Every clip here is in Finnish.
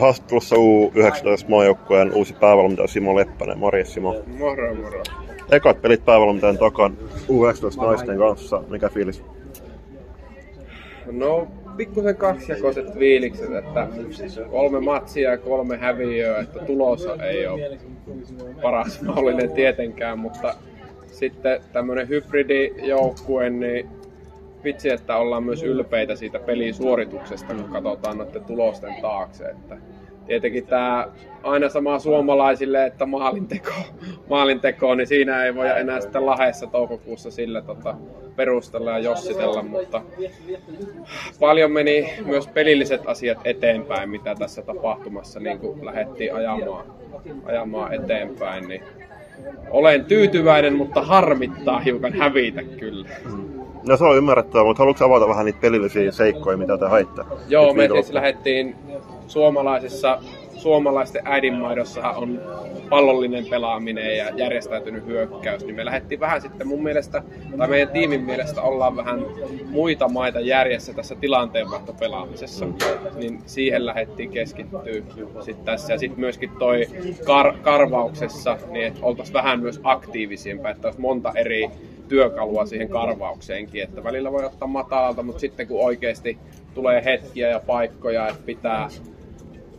Haastattelussa U19 maajoukkueen uusi päävalmentaja Simo Leppänen. Morjes Simo. Moro, moro. Ekat pelit päävalmentajan takan U19 naisten kanssa. Mikä fiilis? No, pikkusen kaksijakoiset fiilikset, että kolme matsia ja kolme häviöä, että tulos ei ole paras mahdollinen tietenkään, mutta sitten tämmöinen hybridijoukkue, niin vitsi, että ollaan myös ylpeitä siitä pelisuorituksesta, kun katsotaan noiden tulosten taakse. Että tietenkin tämä aina sama suomalaisille, että maalinteko, maalinteko, niin siinä ei voi enää sitten lahessa toukokuussa sillä tota, perustella ja jossitella, mutta paljon meni myös pelilliset asiat eteenpäin, mitä tässä tapahtumassa niin kuin lähdettiin ajamaan, ajamaan eteenpäin, niin olen tyytyväinen, mutta harmittaa hiukan hävitä kyllä. No se on ymmärrettävää, mutta haluatko avata vähän niitä pelillisiä seikkoja, mitä te haitte? Joo, me siis lähdettiin suomalaisessa suomalaisten äidinmaidossa on pallollinen pelaaminen ja järjestäytynyt hyökkäys, niin me lähdettiin vähän sitten mun mielestä, tai meidän tiimin mielestä ollaan vähän muita maita järjessä tässä tilanteenvaihtopelaamisessa, niin siihen lähdettiin keskittyä sitten tässä. Ja sitten myöskin toi kar- karvauksessa, niin että oltaisiin vähän myös aktiivisempaa, että olisi monta eri työkalua siihen karvaukseenkin, että välillä voi ottaa matalalta, mutta sitten kun oikeasti tulee hetkiä ja paikkoja, että pitää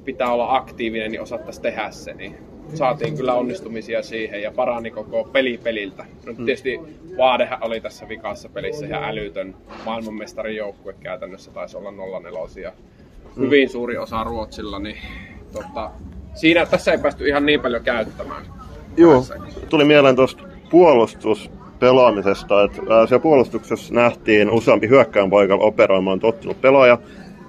pitää olla aktiivinen, niin osattaisi tehdä se, niin saatiin kyllä onnistumisia siihen ja parani koko peli peliltä. No, hmm. tietysti Vaadehän oli tässä vikassa pelissä ihan älytön maailmanmestarin joukkue käytännössä taisi olla 04 hmm. hyvin suuri osa Ruotsilla, niin tota, siinä tässä ei päästy ihan niin paljon käyttämään. Joo, tuli mieleen tuosta puolustuspelaamisesta, että siellä puolustuksessa nähtiin useampi hyökkään paikalla operoimaan tottunut pelaaja,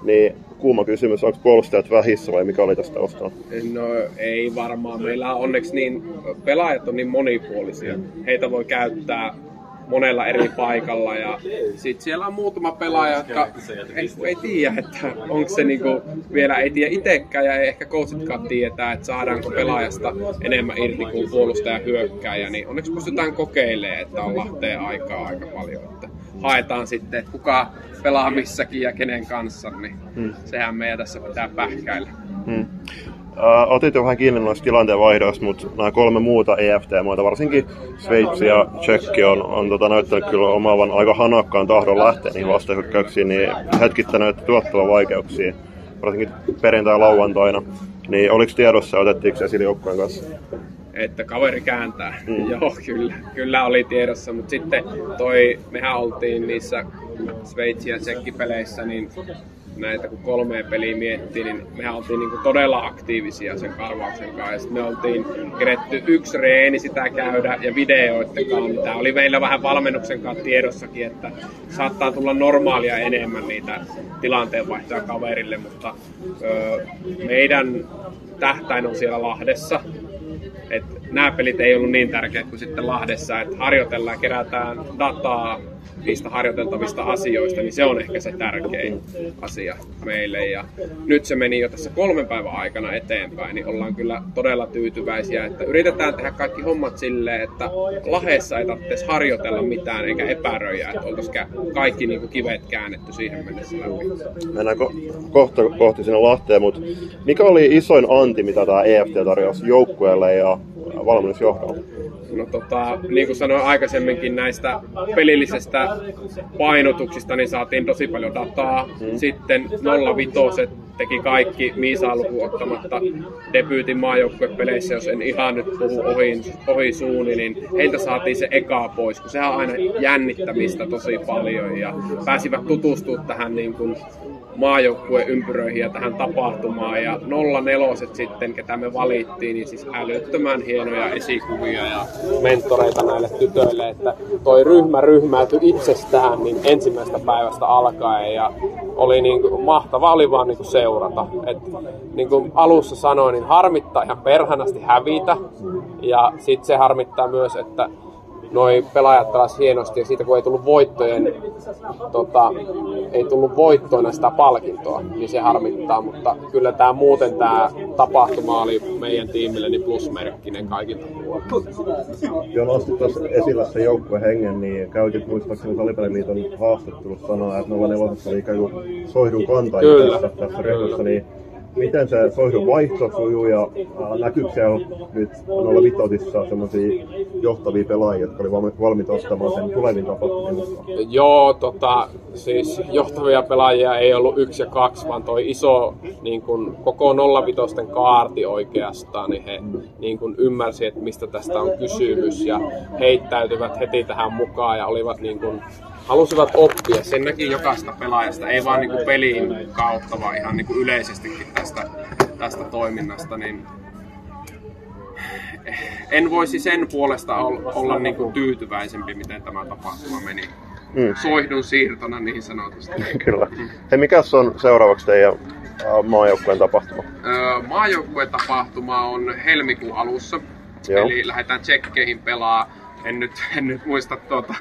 niin kuuma kysymys, onko puolustajat vähissä vai mikä oli tästä ostaa? No ei varmaan. Meillä on onneksi niin, pelaajat on niin monipuolisia. Heitä voi käyttää monella eri paikalla ja sitten siellä on muutama pelaaja, jotka ei, ei tiedä, että onko se niinku, vielä ei tiedä itsekään ja ei ehkä coachitkaan tietää, että saadaanko pelaajasta enemmän irti kuin puolustaja hyökkääjä, niin onneksi pystytään kokeilemaan, että on lahteen aikaa aika paljon, että haetaan sitten, että kuka pelaa missäkin ja kenen kanssa, niin hmm. sehän meidän tässä pitää pähkäillä. Hmm. Uh, otit jo vähän kiinni noista tilanteen vaihdoista, mutta nämä kolme muuta EFT-maata, varsinkin Sveitsi ja Tsekki, on, on tota, näyttänyt kyllä omaavan aika hanakkaan tahdon lähteä niihin vastahyökkäyksiin, niin hetkittänyt tuottava vaikeuksia, varsinkin perjantai-lauantaina. Niin oliko tiedossa, otettiinko se esille joukkueen kanssa? että kaveri kääntää. Mm. Joo, kyllä, kyllä oli tiedossa, mutta sitten toi, mehän oltiin niissä Sveitsi- ja Tsekki-peleissä, niin näitä kun kolmea peliä miettii, niin mehän oltiin niin todella aktiivisia sen karvauksen kanssa. Me oltiin keretty yksi reeni sitä käydä ja videoiden kanssa. Tämä oli meillä vähän valmennuksen kanssa tiedossakin, että saattaa tulla normaalia enemmän niitä tilanteenvaihtoja kaverille, mutta ö, meidän tähtäin on siellä Lahdessa et nämä pelit ei ollut niin tärkeät kuin sitten Lahdessa, että harjoitellaan, kerätään dataa niistä harjoiteltavista asioista, niin se on ehkä se tärkein asia meille. Ja nyt se meni jo tässä kolmen päivän aikana eteenpäin, niin ollaan kyllä todella tyytyväisiä, että yritetään tehdä kaikki hommat silleen, että Lahessa ei tarvitse harjoitella mitään eikä epäröjä, että oltaisiin kaikki niin kuin kivet käännetty siihen mennessä läpi. Mennään ko- kohta kohti sinne Lahteen, mutta mikä oli isoin anti, mitä tämä EFT tarjosi joukkueelle ja valmennusjohdolle? No tota, niin kuin sanoin aikaisemminkin näistä pelillisistä painotuksista, niin saatiin tosi paljon dataa. Mm. Sitten 05 teki kaikki Miisaa lukuun ottamatta debyytin maajoukkuepeleissä, jos en ihan nyt puhu ohi, ohi suuni, niin heiltä saatiin se eka pois, kun sehän on aina jännittämistä tosi paljon ja pääsivät tutustumaan tähän niin kuin maajoukkueen ympyröihin ja tähän tapahtumaan. Ja 04 sitten, ketä me valittiin, niin siis älyttömän hienoja esikuvia ja mentoreita näille tytöille, että toi ryhmä ryhmäytyi itsestään niin ensimmäisestä päivästä alkaen ja oli niin kuin, mahtava oli vaan niin kuin seurata. Et, niin kuin alussa sanoin, niin harmittaa ihan perhanasti hävitä ja sitten se harmittaa myös, että noi pelaajat pelasivat hienosti ja siitä kun ei tullut voittojen, tota, ei tullut voittoina sitä palkintoa, niin se harmittaa, mutta kyllä tämä muuten tämä tapahtuma oli meidän tiimille niin plusmerkkinen kaikilta Jo nostit tuossa esillä se joukkuehengen, niin käytit muistaakseni Salipeliliiton haastattelussa sanoa, että 04 oli ikään kuin soihdun kantajia tässä, tässä ryhmässä, niin miten se soihdun vaihto sujuu ja äh, näkyykö siellä nyt noilla vitosissa sellaisia johtavia pelaajia, jotka oli valmiita ostamaan sen tulevin tapahtumien Joo, tota, siis johtavia pelaajia ei ollut yksi ja kaksi, vaan toi iso niin kun, koko 05 kaarti oikeastaan, niin he mm. niin kun ymmärsi, että mistä tästä on kysymys ja heittäytyvät heti tähän mukaan ja olivat niin kun, halusivat oppia. Sen näki jokaista pelaajasta, ei vaan niinku pelin kautta, vaan ihan niinku yleisestikin tästä, tästä toiminnasta. Niin en voisi sen puolesta olla, olla niinku tyytyväisempi, miten tämä tapahtuma meni. Mm. Soihdun siirtona niin sanotusti. Kyllä. Hei, mikä on seuraavaksi teidän maajoukkueen tapahtuma? maajoukkueen tapahtuma on helmikuun alussa. Joo. Eli lähdetään tsekkeihin pelaa en nyt, en nyt muista tuota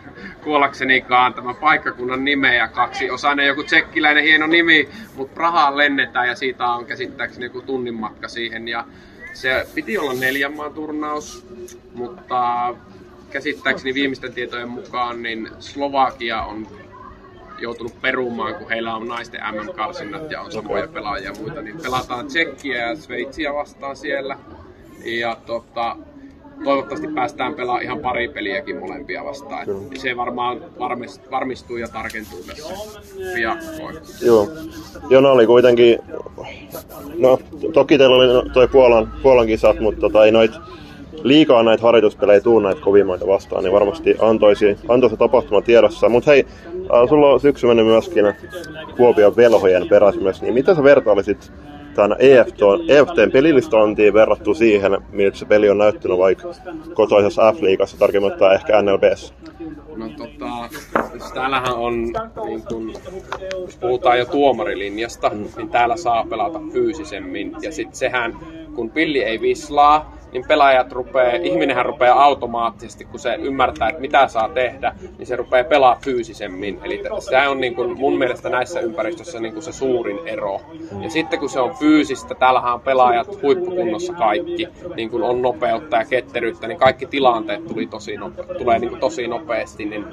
kuollaksenikaan tämän paikkakunnan nimeä. Kaksi osainen joku tsekkiläinen hieno nimi, mutta Prahaan lennetään ja siitä on käsittääkseni joku tunnin matka siihen. Ja se piti olla neljän maan turnaus, mutta käsittääkseni viimeisten tietojen mukaan niin Slovakia on joutunut perumaan, kun heillä on naisten MM-karsinnat ja on samoja pelaajia ja muita, niin pelataan Tsekkiä ja Sveitsiä vastaan siellä. Ja tota, toivottavasti päästään pelaamaan ihan pari peliäkin molempia vastaan. Kyllä. Se varmaan varmistuu ja tarkentuu tässä piakkoin. Joo. Jona oli kuitenkin, no toki teillä oli toi Puolan, Puolan kisat, mutta tota, ei noit liikaa näitä harjoituspelejä tuu näitä kovimmaita vastaan, niin varmasti antoisi, antoisi tapahtuma tiedossa. Mutta hei, äh, sulla on syksy mennyt myöskin Kuopion velhojen perässä myös, niin mitä sä vertailisit tämän EFT, EFTn pelilistointiin verrattu siihen, miltä se peli on näyttänyt vaikka kotoisessa F-liigassa, tarkemmin ottaen ehkä NLBssä? No tota, siis täällähän on, niin kun, jos puhutaan jo tuomarilinjasta, mm. niin täällä saa pelata fyysisemmin. Ja sitten sehän, kun pilli ei vislaa, niin pelaajat rupeaa, ihminenhän rupeaa automaattisesti, kun se ymmärtää, että mitä saa tehdä, niin se rupeaa pelaa fyysisemmin. Eli se on niin kuin mun mielestä näissä ympäristöissä niin kuin se suurin ero. Ja sitten kun se on fyysistä, täällähän on pelaajat huippukunnossa kaikki, niin kuin on nopeutta ja ketteryyttä, niin kaikki tilanteet tuli tosi nope- tulee niin kuin tosi nopeasti, niin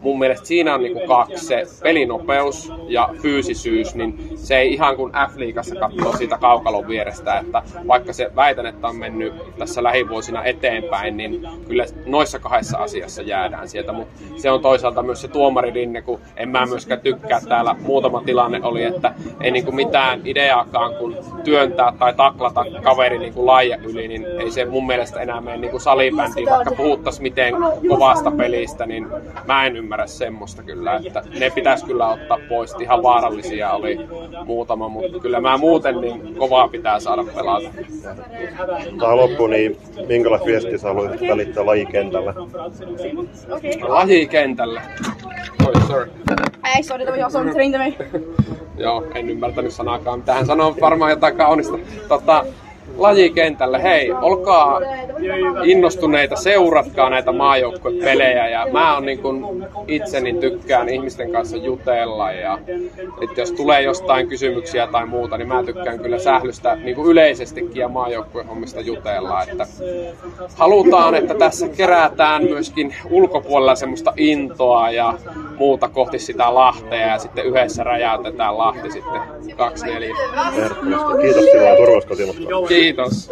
mun mielestä siinä on niin kuin kaksi, se pelinopeus ja fyysisyys, niin se ei ihan kuin F-liigassa katsoo siitä kaukalon vierestä, että vaikka se väitän, että on mennyt tässä lähivuosina eteenpäin, niin kyllä noissa kahdessa asiassa jäädään sieltä, mutta se on toisaalta myös se tuomarilinne, kun en mä myöskään tykkää. Täällä, muutama tilanne oli, että ei niinku mitään ideaakaan, kun työntää tai taklata kaveri niinku laija yli, niin ei se mun mielestä enää mene niinku salibändiin, vaikka puhuttaisiin miten kovasta pelistä, niin mä en ymmärrä semmoista kyllä, että ne pitäisi kyllä ottaa pois, ihan vaarallisia oli muutama, mutta kyllä mä muuten niin kovaa pitää saada pelata. Tämä loppuun niin minkälaista viestiä sä haluaisit välittää lajikentällä? Lajikentällä? Oi, sorry. Ei, sorry, tämä on trängde mig. Joo, en ymmärtänyt sanaakaan. Tähän sanoo varmaan jotain kaunista. Tota, lajikentälle. Hei, olkaa innostuneita, seuratkaa näitä maajoukkuepelejä. Ja mä on niin kun itse tykkään ihmisten kanssa jutella. Ja että jos tulee jostain kysymyksiä tai muuta, niin mä tykkään kyllä sählystä niin kuin yleisestikin ja maajoukkuehommista jutella. Että halutaan, että tässä kerätään myöskin ulkopuolella semmoista intoa ja muuta kohti sitä Lahtea ja sitten yhdessä räjäytetään Lahti sitten 2-4. Kiitos sinulle ja turvallisuus Kiitos.